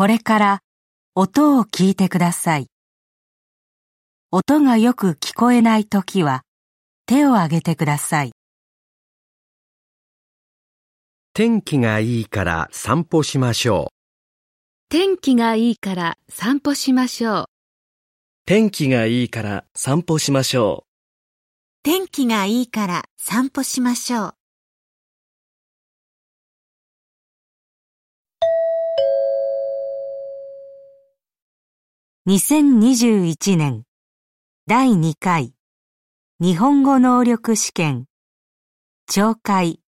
これから音を聞いてください。音がよく聞こえないときは手を挙げてください。天気がいいから散歩しましょう。天気がいいから散歩しましょう。天気がいいから散歩しましょ天気がいいから散歩しましょう。2021年第2回日本語能力試験懲戒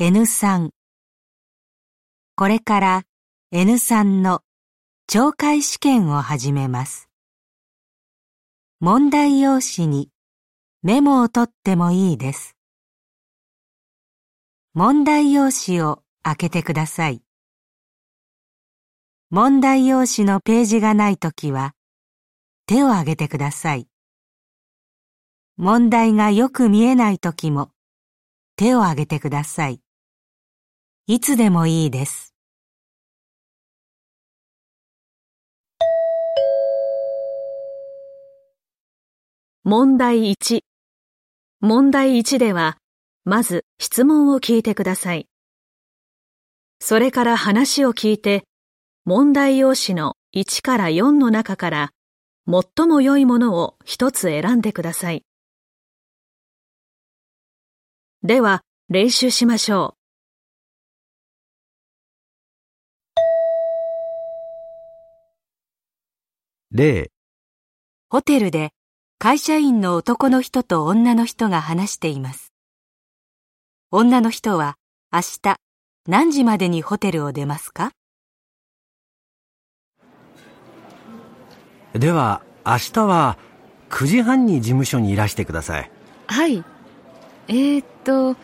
N3 これから N3 の懲戒試験を始めます。問題用紙にメモを取ってもいいです。問題用紙を開けてください。問題用紙のページがないときは手を挙げてください。問題がよく見えないときも手を挙げてください。いつでもいいです。問題1。問題1では、まず質問を聞いてください。それから話を聞いて、問題用紙の1から4の中から、最も良いものを一つ選んでください。では、練習しましょう。例、ホテルで会社員の男の人と女の人が話しています。女の人は明日何時までにホテルを出ますか？では明日は9時半に事務所にいらしてください。はい。えー、っと、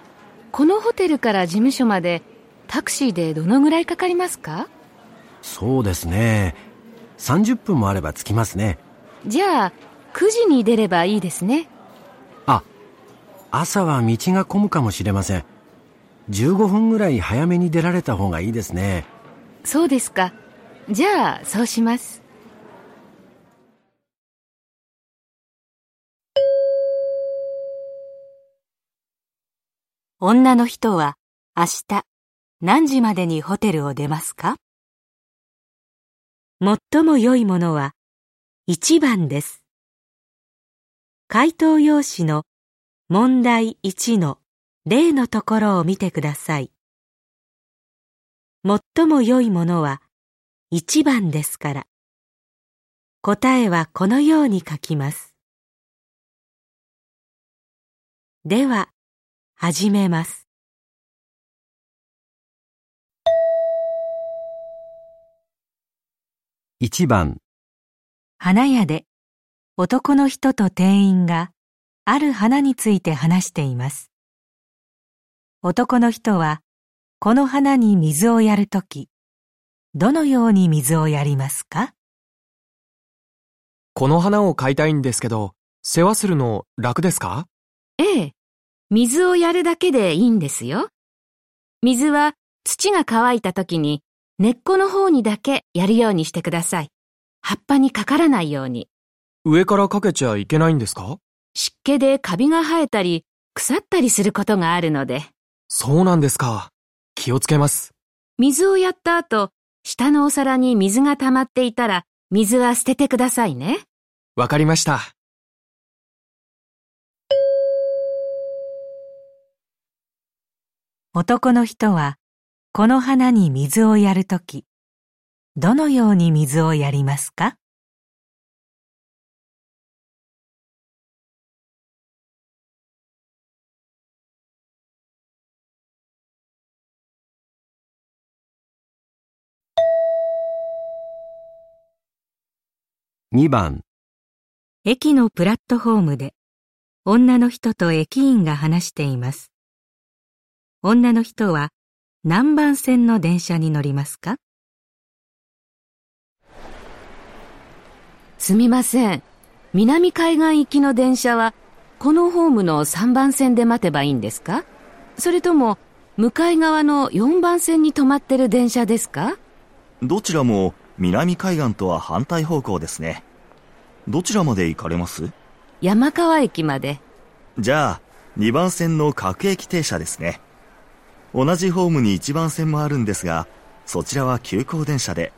このホテルから事務所までタクシーでどのぐらいかかりますか？そうですね。30分もあれば着きますね。じゃあ、9時に出ればいいですね。あ、朝は道が混むかもしれません。15分ぐらい早めに出られた方がいいですね。そうですか。じゃあ、そうします。女の人は明日何時までにホテルを出ますか？最も良いものは1番です。回答用紙の問題1の例のところを見てください。最も良いものは1番ですから、答えはこのように書きます。では、始めます。1番、花屋で男の人と店員がある花について話しています。男の人はこの花に水をやるとき、どのように水をやりますか？この花を買いたいんですけど、世話するの楽ですか？ええ。水をやるだけでいいんですよ。水は土が乾いた時に根っこの方にだけやるようにしてください。葉っぱにかからないように。上からかけちゃいけないんですか？湿気でカビが生えたり腐ったりすることがあるので、そうなんですか。気をつけます。水をやった後、下のお皿に水が溜まっていたら、水は捨ててくださいね。わかりました。男の人はこの花に水をやるとき、どのように水をやりますか？2番、駅のプラットフォームで女の人と駅員が話しています。女の人は何番線の電車に乗りますか？すみません。南海岸行きの電車は、このホームの3番線で待てばいいんですか？それとも、向かい側の4番線に止まってる電車ですか？どちらも南海岸とは反対方向ですね。どちらまで行かれます？山川駅まで。じゃあ、2番線の各駅停車ですね。同じホームに1番線もあるんですが、そちらは急行電車で、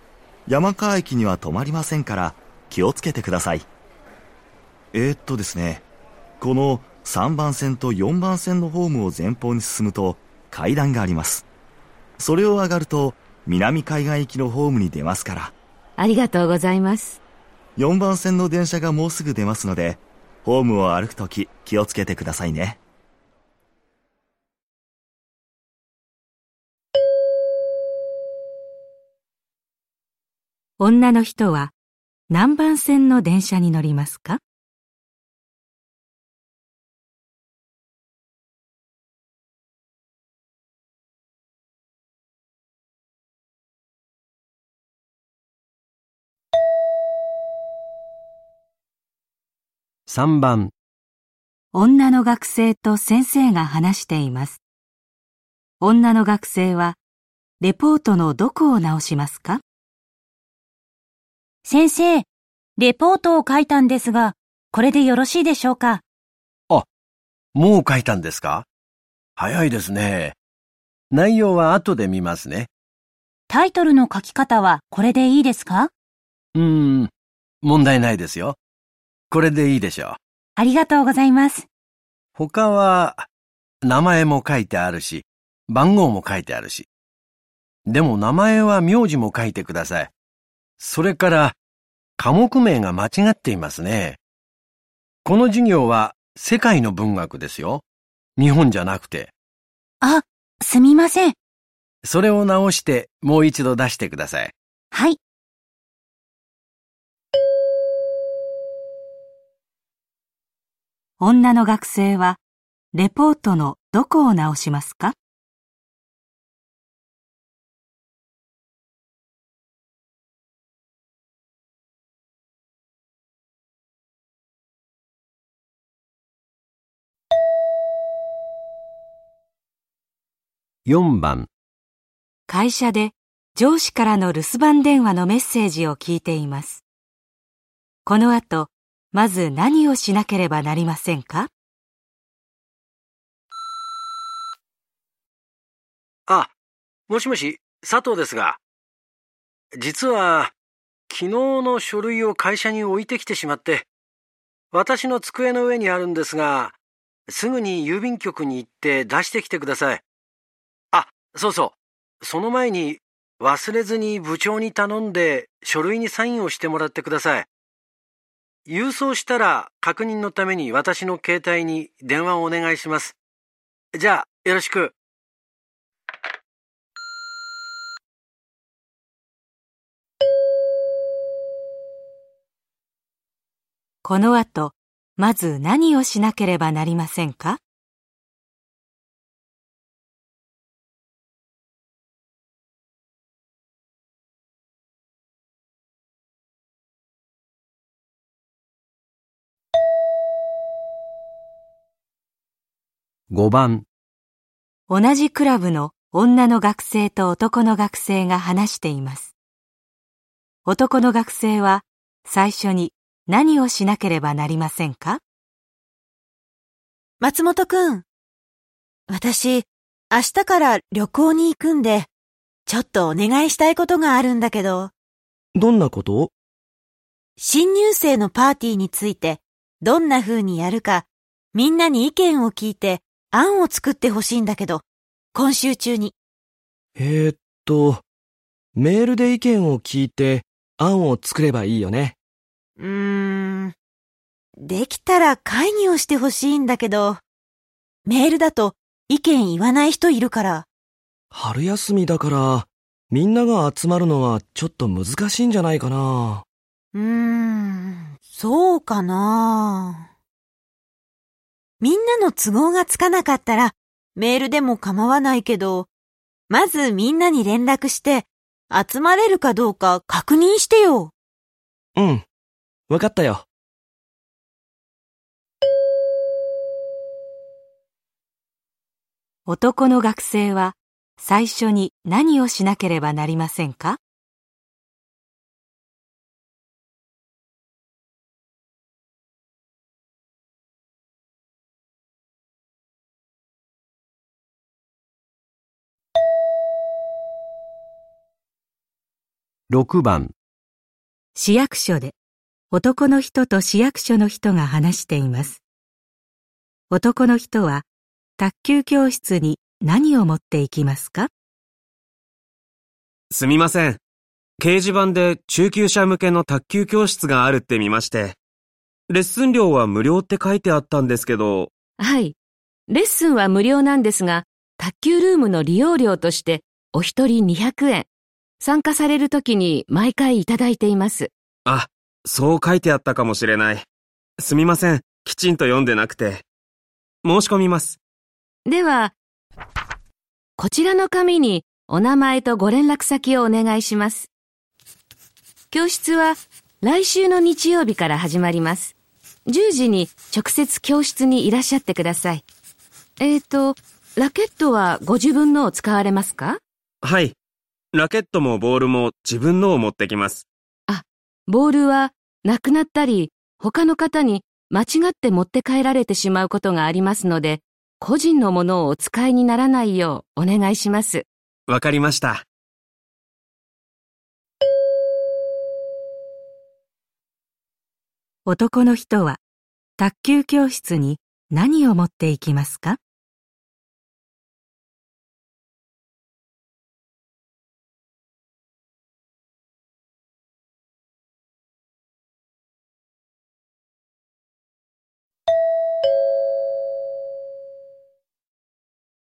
山川駅には止まりませんから気をつけてください。えー、っとですね、この3番線と4番線のホームを前方に進むと階段があります。それを上がると南海岸行きのホームに出ますから。ありがとうございます。4番線の電車がもうすぐ出ますので、ホームを歩くとき気をつけてくださいね。女の人は何番線の電車に乗りますか？3番。女の学生と先生が話しています。女の学生はレポートのどこを直しますか？先生、レポートを書いたんですが、これでよろしいでしょうか？あ、もう書いたんですか？早いですね。内容は後で見ますね。タイトルの書き方はこれでいいですか？うーん、問題ないですよ。これでいいでしょう。ありがとうございます。他は、名前も書いてあるし、番号も書いてあるし。でも名前は名字も書いてください。それから、科目名が間違っていますね。この授業は世界の文学ですよ。日本じゃなくて。あ、すみません。それを直してもう一度出してください。はい。女の学生はレポートのどこを直しますか？4番会社で上司からの留守番電話のメッセージを聞いています。この後、まず何をしなければなりませんか？あ、もしもし、佐藤ですが、実は、昨日の書類を会社に置いてきてしまって、私の机の上にあるんですが、すぐに郵便局に行って出してきてください。そうそう。その前に忘れずに部長に頼んで書類にサインをしてもらってください。郵送したら確認のために私の携帯に電話をお願いします。じゃあ、よろしく。この後、まず何をしなければなりませんか？5番同じクラブの女の学生と男の学生が話しています。男の学生は最初に何をしなければなりませんか？松本くん。私、明日から旅行に行くんで、ちょっとお願いしたいことがあるんだけど。どんなこと？新入生のパーティーについて、どんな風にやるか、みんなに意見を聞いて、案を作ってほしいんだけど、今週中に。えー、っと、メールで意見を聞いて案を作ればいいよね。うーん。できたら会議をしてほしいんだけど、メールだと意見言わない人いるから。春休みだから、みんなが集まるのはちょっと難しいんじゃないかな。うーん、そうかな。みんなの都合がつかなかったら、メールでも構わないけど、まずみんなに連絡して、集まれるかどうか確認してよ。うん。わかったよ。男の学生は最初に何をしなければなりませんか？6番市役所で男の人と市役所の人が話しています。男の人は卓球教室に何を持っていきますか？すみません。掲示板で中級者向けの卓球教室があるって見まして。レッスン料は無料って書いてあったんですけど、はい。レッスンは無料なんですが、卓球ルームの利用料としてお一人200円。参加されるときに毎回いただいています。あ、そう書いてあったかもしれない。すみません。きちんと読んでなくて。申し込みます。では、こちらの紙にお名前とご連絡先をお願いします。教室は来週の日曜日から始まります。10時に直接教室にいらっしゃってください。えーと、ラケットはご自分のを使われますか？はい。ラケットもボールも自分のを持ってきます。ボールはなくなったり、他の方に間違って持って帰られてしまうことがありますので、個人のものをお使いにならないようお願いします。わかりました。男の人は卓球教室に何を持っていきますか？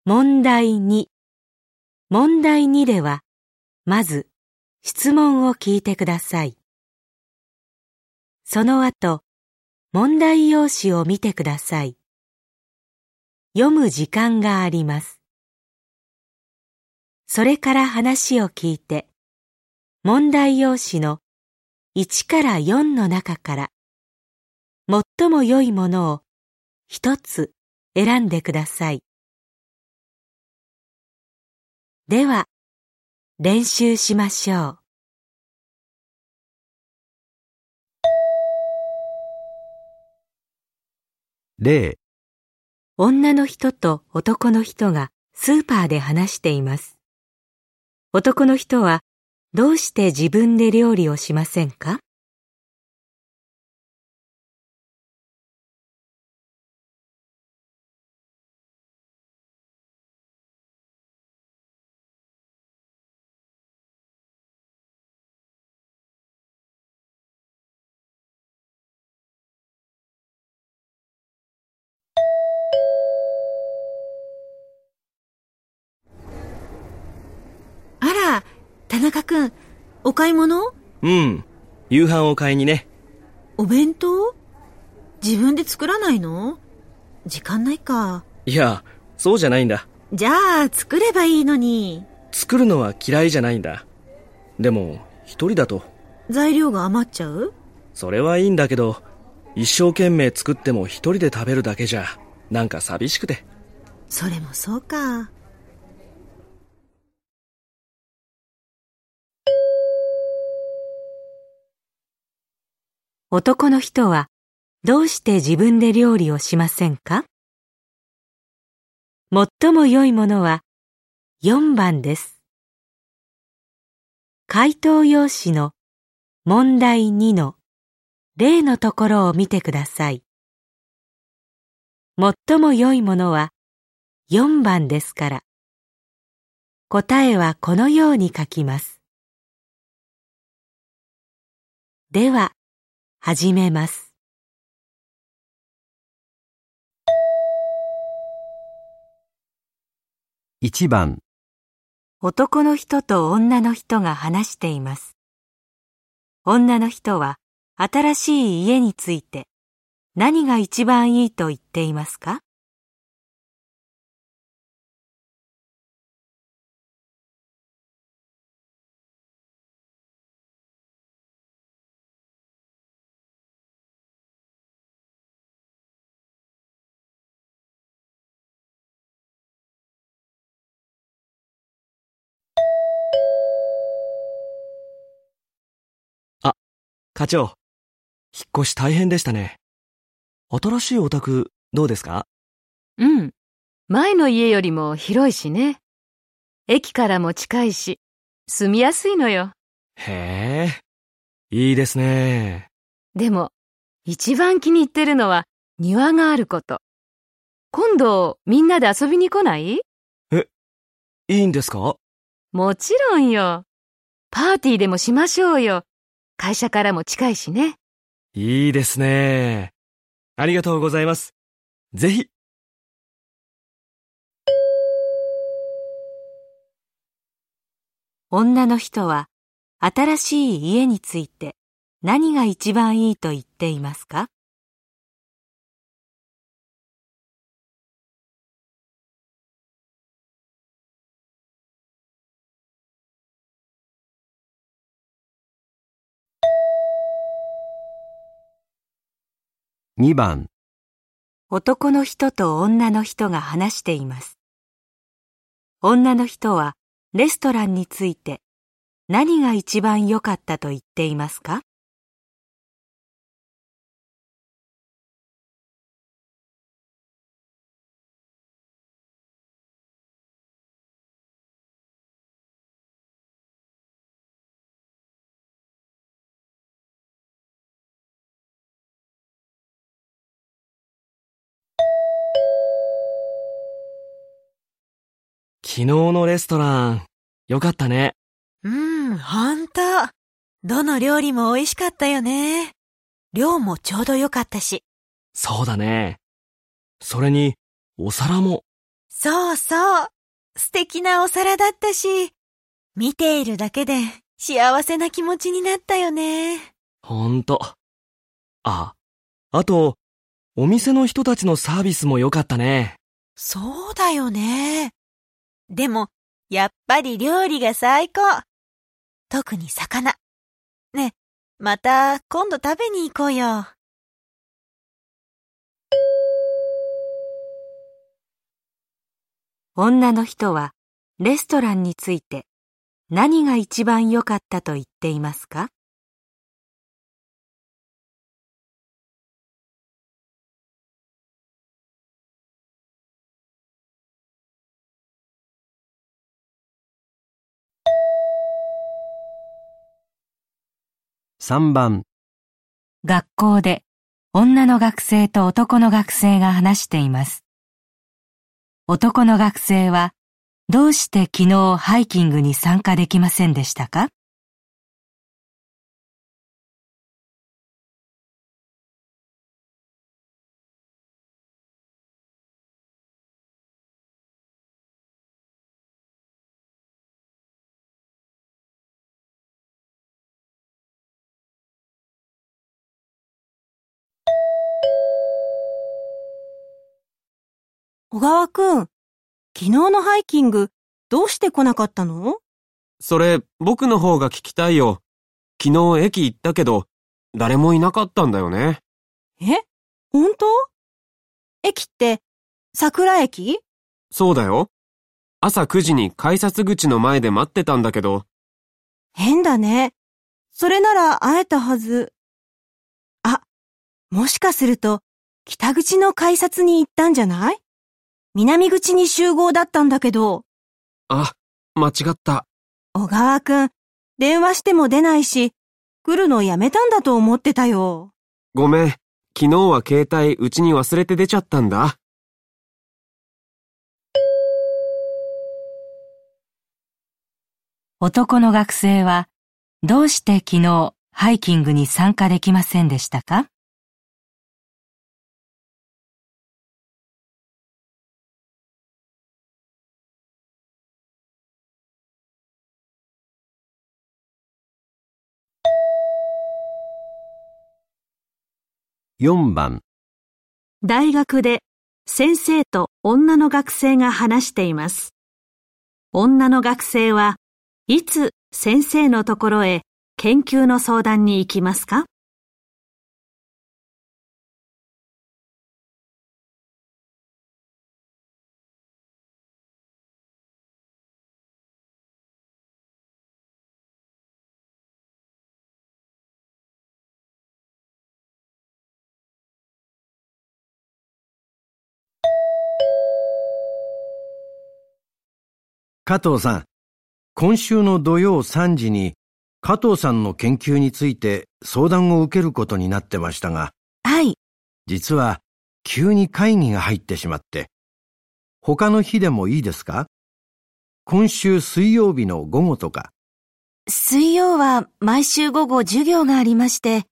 問題2問題2では、まず質問を聞いてください。その後、問題用紙を見てください。読む時間があります。それから話を聞いて、問題用紙の1から4の中から、最も良いものを一つ選んでください。では、練習しましょう。例女の人と男の人がスーパーで話しています。男の人はどうして自分で料理をしませんか？くん、お買い物うん。夕飯を買いにね。お弁当？自分で作らないの？時間ないか。いや、そうじゃないんだ。じゃあ、作ればいいのに。作るのは嫌いじゃないんだ。でも、一人だと、材料が余っちゃう？それはいいんだけど、一生懸命作っても一人で食べるだけじゃ、なんか寂しくて。それもそうか。男の人はどうして自分で料理をしませんか？最も良いものは4番です。回答用紙の問題2の例のところを見てください。最も良いものは4番ですから、答えはこのように書きます。では、始めます。1番男の人と女の人が話しています。女の人は新しい家について何が一番いいと言っていますか？課長、引っ越し大変でしたね。新しいお宅、どうですか？うん。前の家よりも広いしね。駅からも近いし、住みやすいのよ。へえ、いいですね。でも、一番気に入ってるのは庭があること。今度、みんなで遊びに来ない？いいんですか？もちろんよ。パーティーでもしましょうよ。会社からも近いしね。いいですね。ありがとうございます。ぜひ。女の人は新しい家について何が一番いいと言っていますか？2番、男の人と女の人が話しています。女の人はレストランについて何が一番良かったと言っていますか？昨日のレストラン、よかったね。うん、ほんと。どの料理も美味しかったよね。量もちょうど良かったし。そうだね。それに、お皿も。そうそう。素敵なお皿だったし、見ているだけで幸せな気持ちになったよね。ほんと。あ、あと、お店の人たちのサービスも良かったね。そうだよね。でも、やっぱり料理が最高。特に魚。ね、また今度食べに行こうよ。女の人はレストランについて何が一番良かったと言っていますか？3番、学校で女の学生と男の学生が話しています。男の学生はどうして昨日ハイキングに参加できませんでしたか？小川くん、昨日のハイキング、どうして来なかったの？それ、僕の方が聞きたいよ。昨日駅行ったけど、誰もいなかったんだよね。え？本当？駅って、桜駅？そうだよ。朝9時に改札口の前で待ってたんだけど、変だね。それなら会えたはず。あ、もしかすると、北口の改札に行ったんじゃない？南口に集合だったんだけど、あ、間違った。小川くん、電話しても出ないし、来るのやめたんだと思ってたよ。ごめん。昨日は携帯うちに忘れて出ちゃったんだ。男の学生はどうして昨日ハイキングに参加できませんでしたか？4番、大学で先生と女の学生が話しています。女の学生はいつ先生のところへ研究の相談に行きますか？加藤さん、今週の土曜3時に加藤さんの研究について相談を受けることになってましたが、はい。実は急に会議が入ってしまって、他の日でもいいですか？今週水曜日の午後とか。水曜は毎週午後授業がありまして、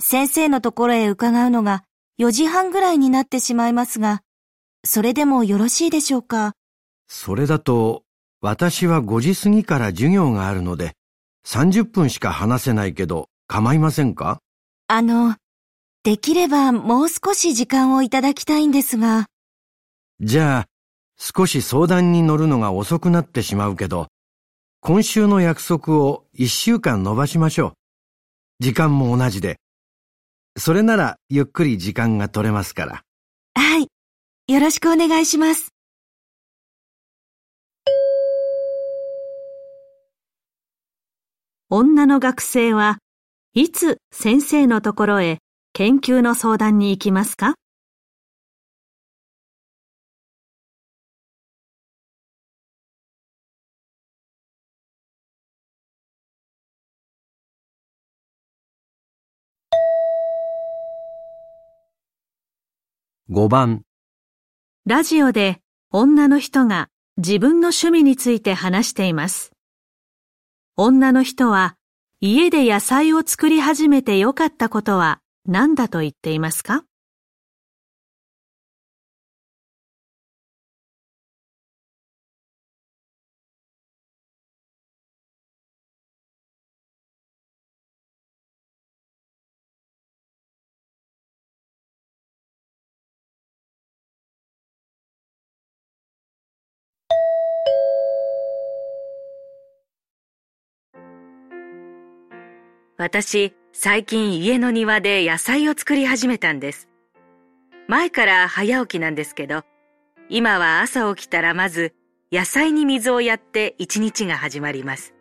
先生のところへ伺うのが4時半ぐらいになってしまいますが、それでもよろしいでしょうか？それだと、私は5時過ぎから授業があるので、30分しか話せないけど構いませんか？あの、できればもう少し時間をいただきたいんですが、じゃあ、少し相談に乗るのが遅くなってしまうけど、今週の約束を1週間延ばしましょう。時間も同じで。それならゆっくり時間が取れますから。はい。よろしくお願いします。女の学生はいつ先生のところへ研究の相談に行きますか？5番、ラジオで女の人が自分の趣味について話しています。女の人は家で野菜を作り始めて良かったことは何だと言っていますか？私、最近家の庭で野菜を作り始めたんです。前から早起きなんですけど、今は朝起きたらまず野菜に水をやって一日が始まります。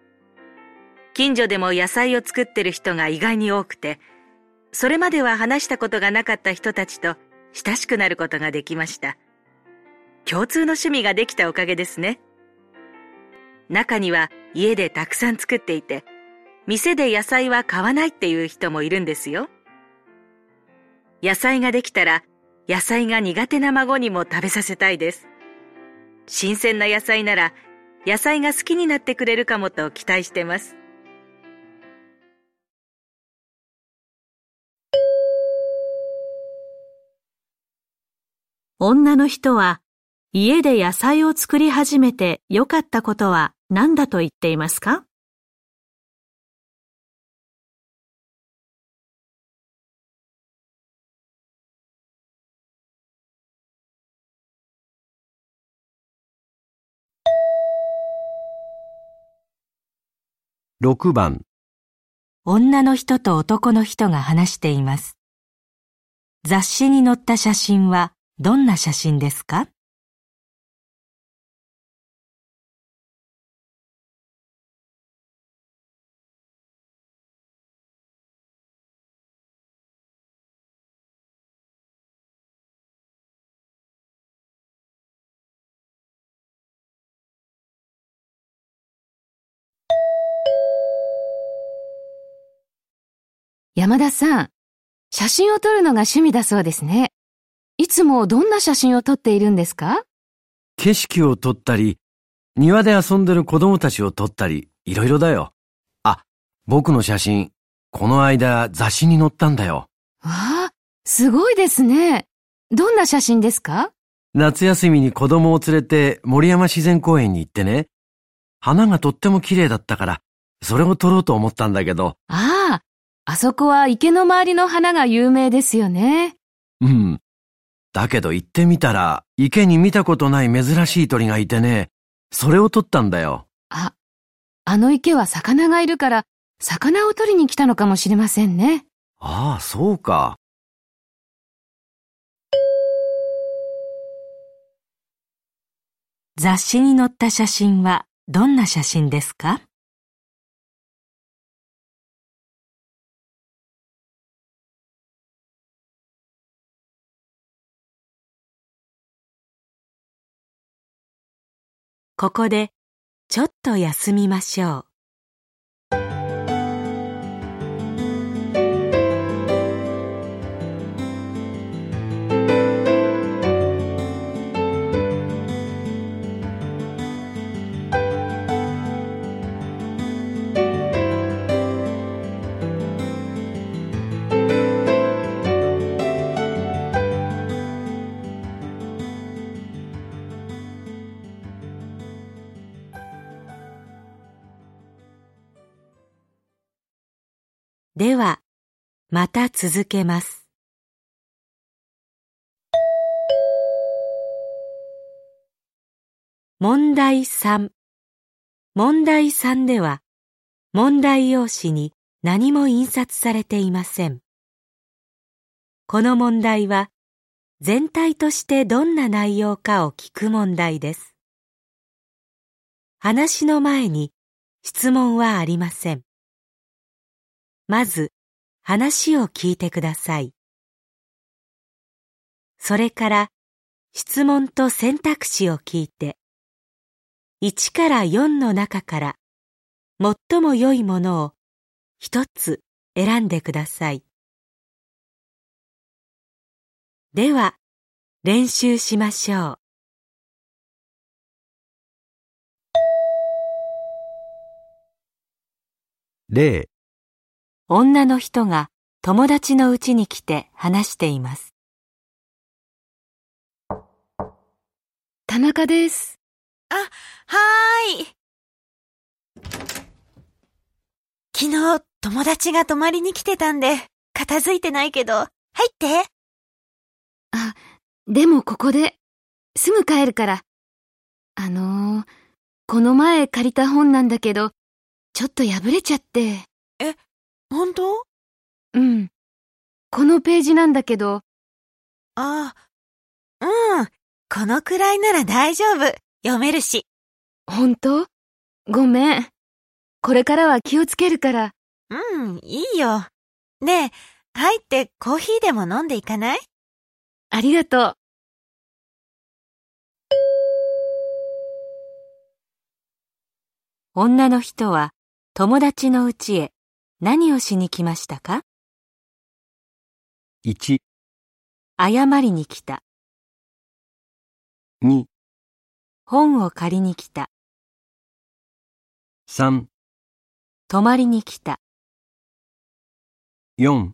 近所でも野菜を作ってる人が意外に多くて、それまでは話したことがなかった人たちと親しくなることができました。共通の趣味ができたおかげですね。中には家でたくさん作っていて、店で野菜は買わないっていう人もいるんですよ。野菜ができたら、野菜が苦手な孫にも食べさせたいです。新鮮な野菜なら、野菜が好きになってくれるかもと期待してます。女の人は家で野菜を作り始めてよかったことは何だと言っていますか？6番、女の人と男の人が話しています。雑誌に載った写真はどんな写真ですか？山田さん、写真を撮るのが趣味だそうですね。いつもどんな写真を撮っているんですか？景色を撮ったり、庭で遊んでる子供たちを撮ったり、いろいろだよ。あ、僕の写真、この間雑誌に載ったんだよ。わあ、すごいですね。どんな写真ですか？夏休みに子供を連れて森山自然公園に行ってね。花がとっても綺麗だったから、それを撮ろうと思ったんだけど、ああ、あそこは池の周りの花が有名ですよね。うん。だけど行ってみたら、池に見たことない珍しい鳥がいてね、それを撮ったんだよ。あ、あの池は魚がいるから、魚を取りに来たのかもしれませんね。ああ、そうか。雑誌に載った写真はどんな写真ですか？ここでちょっと休みましょう。では、また続けます。問題3問題3では、問題用紙に何も印刷されていません。この問題は、全体としてどんな内容かを聞く問題です。話の前に質問はありません。まず、話を聞いてください。それから、質問と選択肢を聞いて、1から4の中から最も良いものを一つ選んでください。では、練習しましょう。例女の人が友達の家に来て話しています。田中です。あ、はーい。昨日友達が泊まりに来てたんで、片付いてないけど、入って。あ、でもここで、すぐ帰るから。あのー、この前借りた本なんだけど、ちょっと破れちゃって。え、本当？うん。このページなんだけど。ああ、うん。このくらいなら大丈夫。読めるし。本当？ごめん。これからは気をつけるから。うん、いいよ。ねえ、入ってコーヒーでも飲んでいかない？ありがとう。女の人は友達の家へ何をしに来ましたか ?1 謝りに来た。2本を借りに来た。3泊まりに来た。4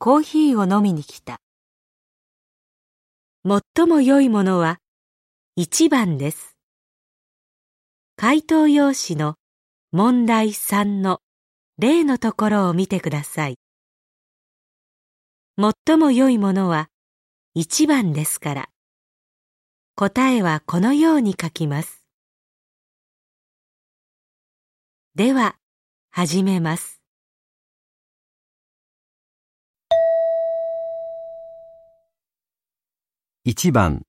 コーヒーを飲みに来た。最も良いものは1番です。回答用紙の問題3の例のところを見てください。最も良いものは1番ですから、答えはこのように書きます。では、始めます。1番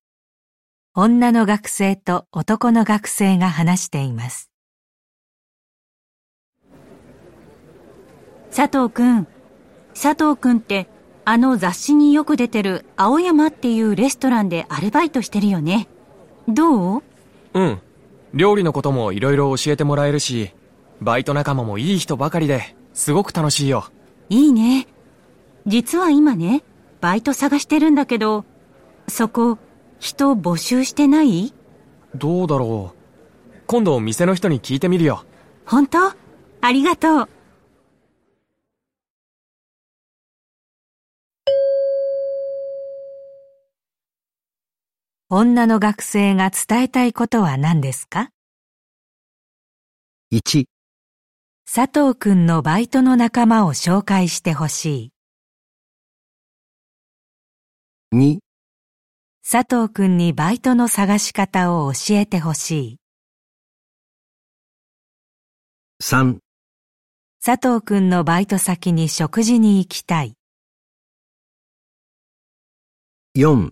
女の学生と男の学生が話しています。佐藤くん、佐藤くんってあの雑誌によく出てる青山っていうレストランでアルバイトしてるよね。どう？うん。料理のこともいろいろ教えてもらえるし、バイト仲間もいい人ばかりで、すごく楽しいよ。いいね。実は今ね、バイト探してるんだけど、そこ、人募集してない？どうだろう。今度店の人に聞いてみるよ。本当？ありがとう。女の学生が伝えたいことは何ですか ?1 佐藤くんのバイトの仲間を紹介してほしい。2佐藤くんにバイトの探し方を教えてほしい。3佐藤くんのバイト先に食事に行きたい。4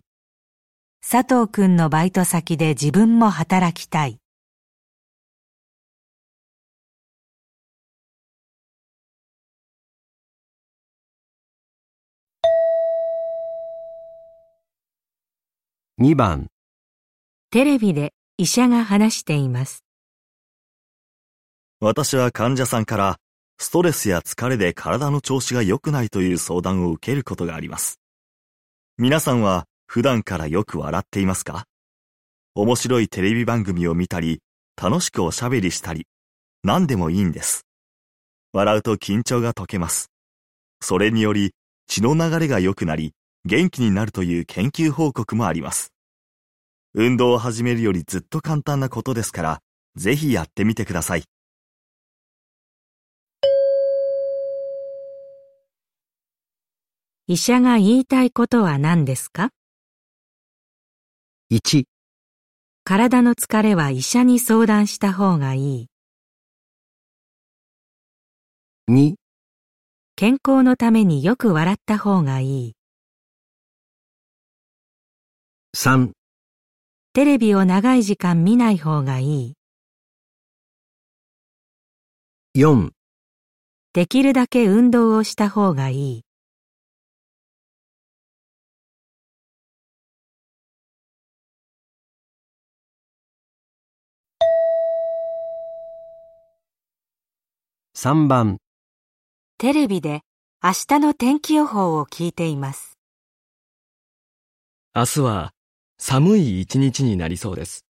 佐藤くんのバイト先で自分も働きたい。2番テレビで医者が話しています。私は患者さんからストレスや疲れで体の調子が良くないという相談を受けることがあります。皆さんは普段からよく笑っていますか？面白いテレビ番組を見たり、楽しくおしゃべりしたり、何でもいいんです。笑うと緊張が解けます。それにより血の流れが良くなり、元気になるという研究報告もあります。運動を始めるよりずっと簡単なことですから、ぜひやってみてください。医者が言いたいことは何ですか？1、体の疲れは医者に相談した方がいい。2、健康のためによく笑った方がいい。3、テレビを長い時間見ない方がいい。4、できるだけ運動をした方がいい。3番、テレビで明日の天気予報を聞いています。明日は寒い一日になりそうです。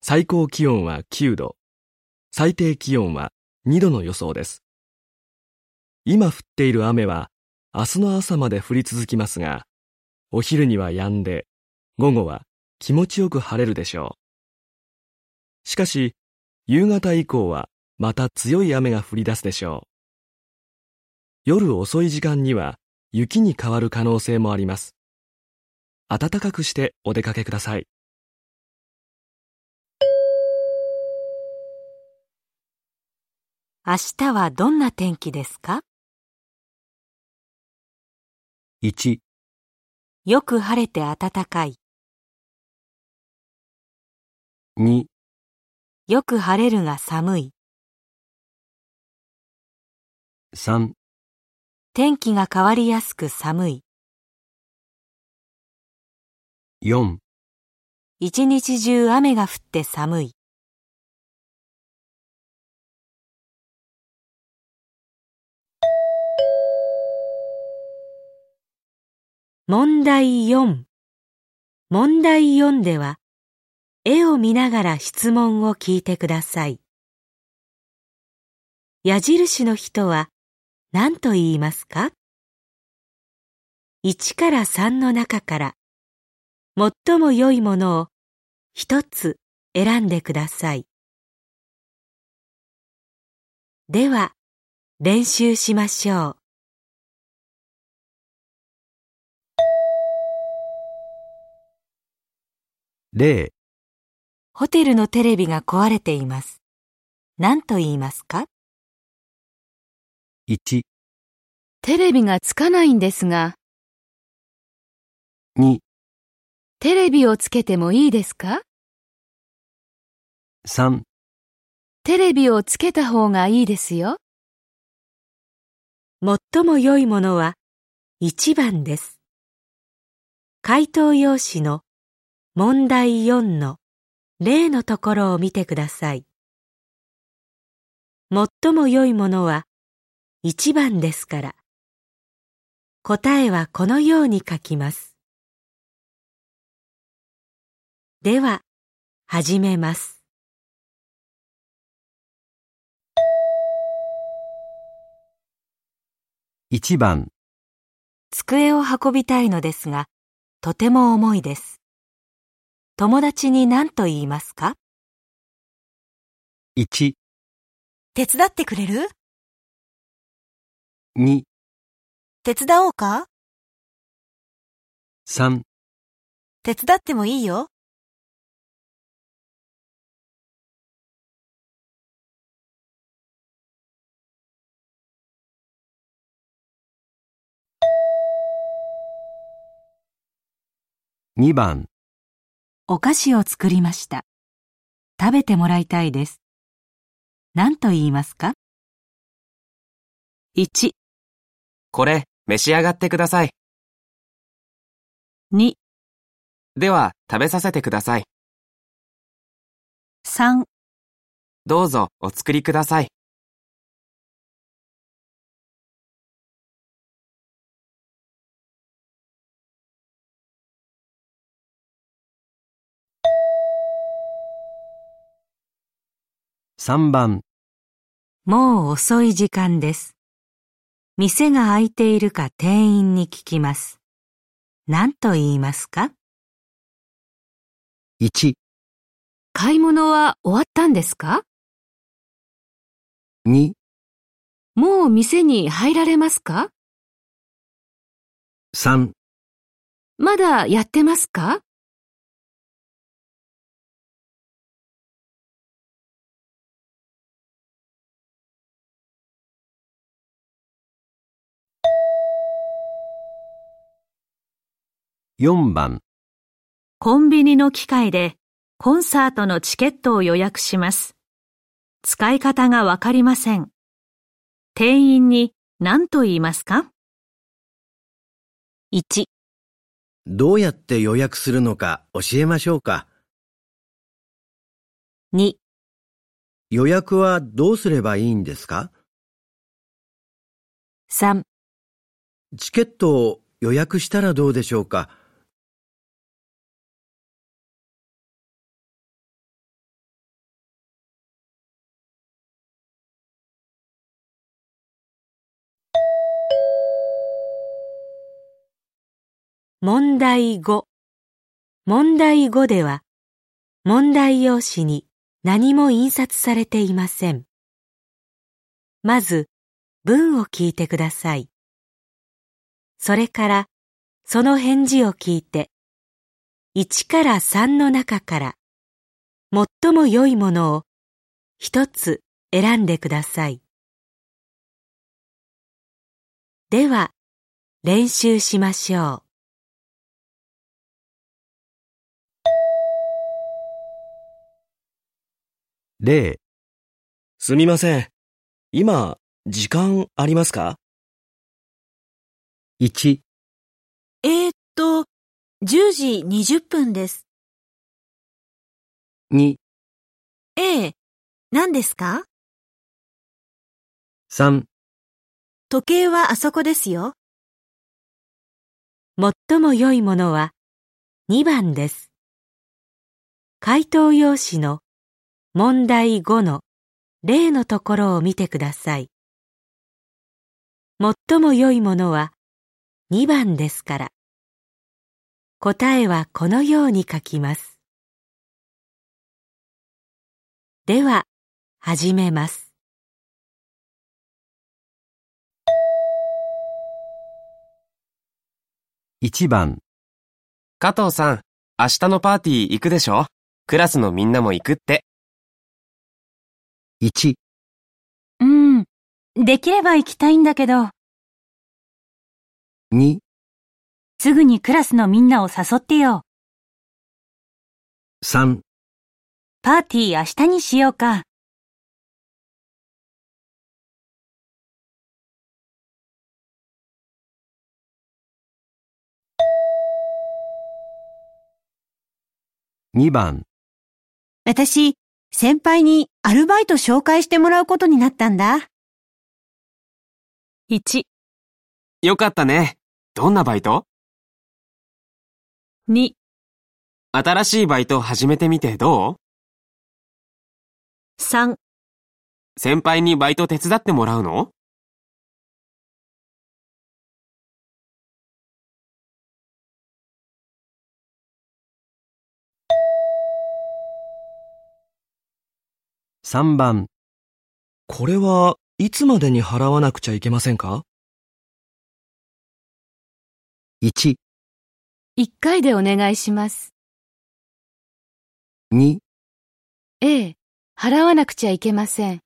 最高気温は9度、最低気温は2度の予想です。今降っている雨は明日の朝まで降り続きますが、お昼には止んで、午後は気持ちよく晴れるでしょう。しかし、夕方以降はまた強い雨が降り出すでしょう。夜遅い時間には雪に変わる可能性もあります。暖かくしてお出かけください。明日はどんな天気ですか？1、よく晴れて暖かい。2、よく晴れるが寒い。3、天気が変わりやすく寒い。4一日中雨が降って寒い。問題4問題4では、絵を見ながら質問を聞いてください。矢印の人は何と言いますか ?1 から3の中から最も良いものを一つ選んでください。では、練習しましょう。例ホテルのテレビが壊れています。何と言いますか？1、テレビがつかないんですが、2、テレビをつけてもいいですか？3テレビをつけた方がいいですよ。最も良いものは1番です。回答用紙の問題4の例のところを見てください。最も良いものは1番ですから、答えはこのように書きます。では、始めます。1番、机を運びたいのですが、とても重いです。友達に何と言いますか？1、手伝ってくれる？2、手伝おうか？3手伝ってもいいよ。2番、お菓子を作りました。食べてもらいたいです。何と言いますか？1、これ、召し上がってください。2、では、食べさせてください。3、どうぞ、お作りください。3番、もう遅い時間です。店が開いているか店員に聞きます。何と言いますか？1、買い物は終わったんですか？2、もう店に入られますか？3まだやってますか？4番コンビニの機械でコンサートのチケットを予約します。使い方がわかりません。店員に何と言いますか ?1 どうやって予約するのか教えましょうか。2予約はどうすればいいんですか ?3 チケットを予約したらどうでしょうか？問題5問題5では問題用紙に何も印刷されていません。まず文を聞いてください。それからその返事を聞いて1から3の中から最も良いものを一つ選んでください。では練習しましょう。例すみません。今、時間ありますか ?1 えー、っと、10時20分です。2ええ、何ですか ?3 時計はあそこですよ。最も良いものは2番です。回答用紙の問題5の例のところを見てください。最も良いものは2番ですから。答えはこのように書きます。では、始めます。1番加藤さん、明日のパーティー行くでしょ？クラスのみんなも行くって。1うん、できれば行きたいんだけど。2すぐにクラスのみんなを誘ってよ。3パーティー明日にしようか。2番私、先輩にアルバイト紹介してもらうことになったんだ。1、よかったね。どんなバイト？2、新しいバイト始めてみてどう ?3、先輩にバイト手伝ってもらうの？3番これはいつまでに払わなくちゃいけませんか ?1、1回でお願いします。2、ええ、払わなくちゃいけません。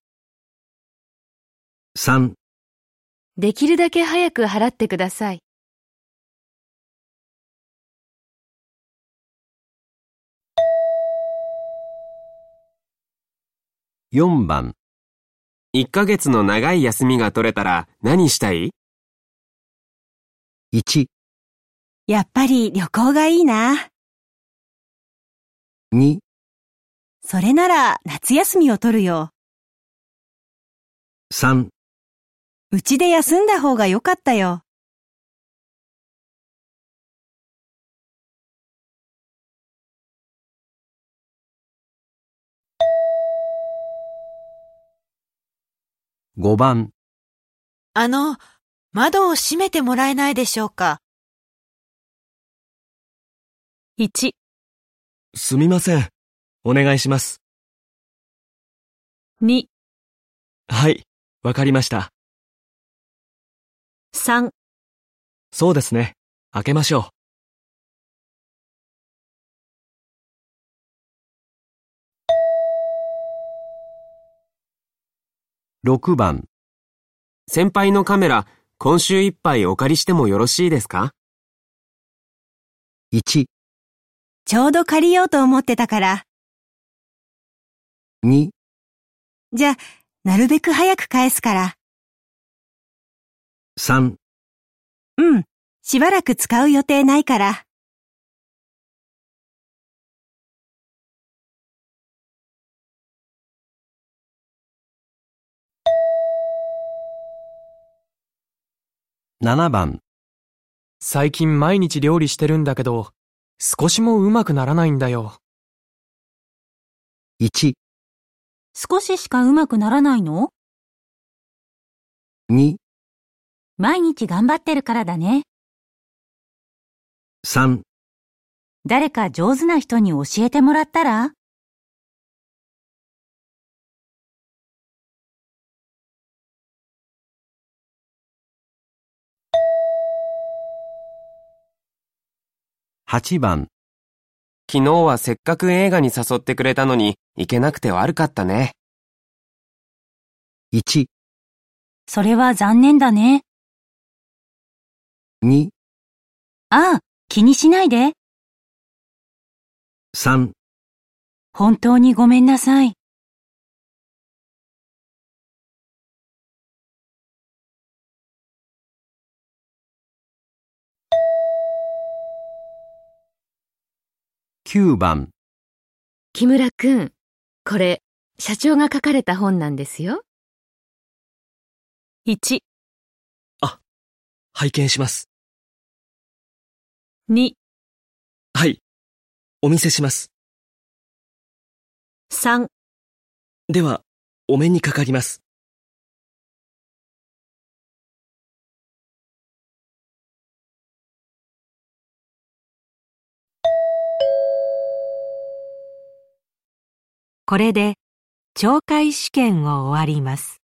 3、できるだけ早く払ってください。4番1ヶ月の長い休みが取れたら何したい ?1、やっぱり旅行がいいな。2、それなら夏休みを取るよ。3、うちで休んだ方が良かったよ。5番あの、窓を閉めてもらえないでしょうか？1、すみません。お願いします。2、はい、わかりました。3そうですね。開けましょう。6番。先輩のカメラ、今週いっぱいお借りしてもよろしいですか？1、ちょうど借りようと思ってたから。2、じゃあ、なるべく早く返すから。3、うん。しばらく使う予定ないから。7番。最近毎日料理してるんだけど、少しもうまくならないんだよ。1、少ししかうまくならないの？2、毎日頑張ってるからだね。3誰か上手な人に教えてもらったら？8番。昨日はせっかく映画に誘ってくれたのに行けなくて悪かったね。1、それは残念だね。2、ああ、気にしないで。3本当にごめんなさい。9番。木村くん、これ、社長が書かれた本なんですよ。1、拝見します。2、はい。お見せします。3では、お目にかかります。これで懲戒試験を終わります。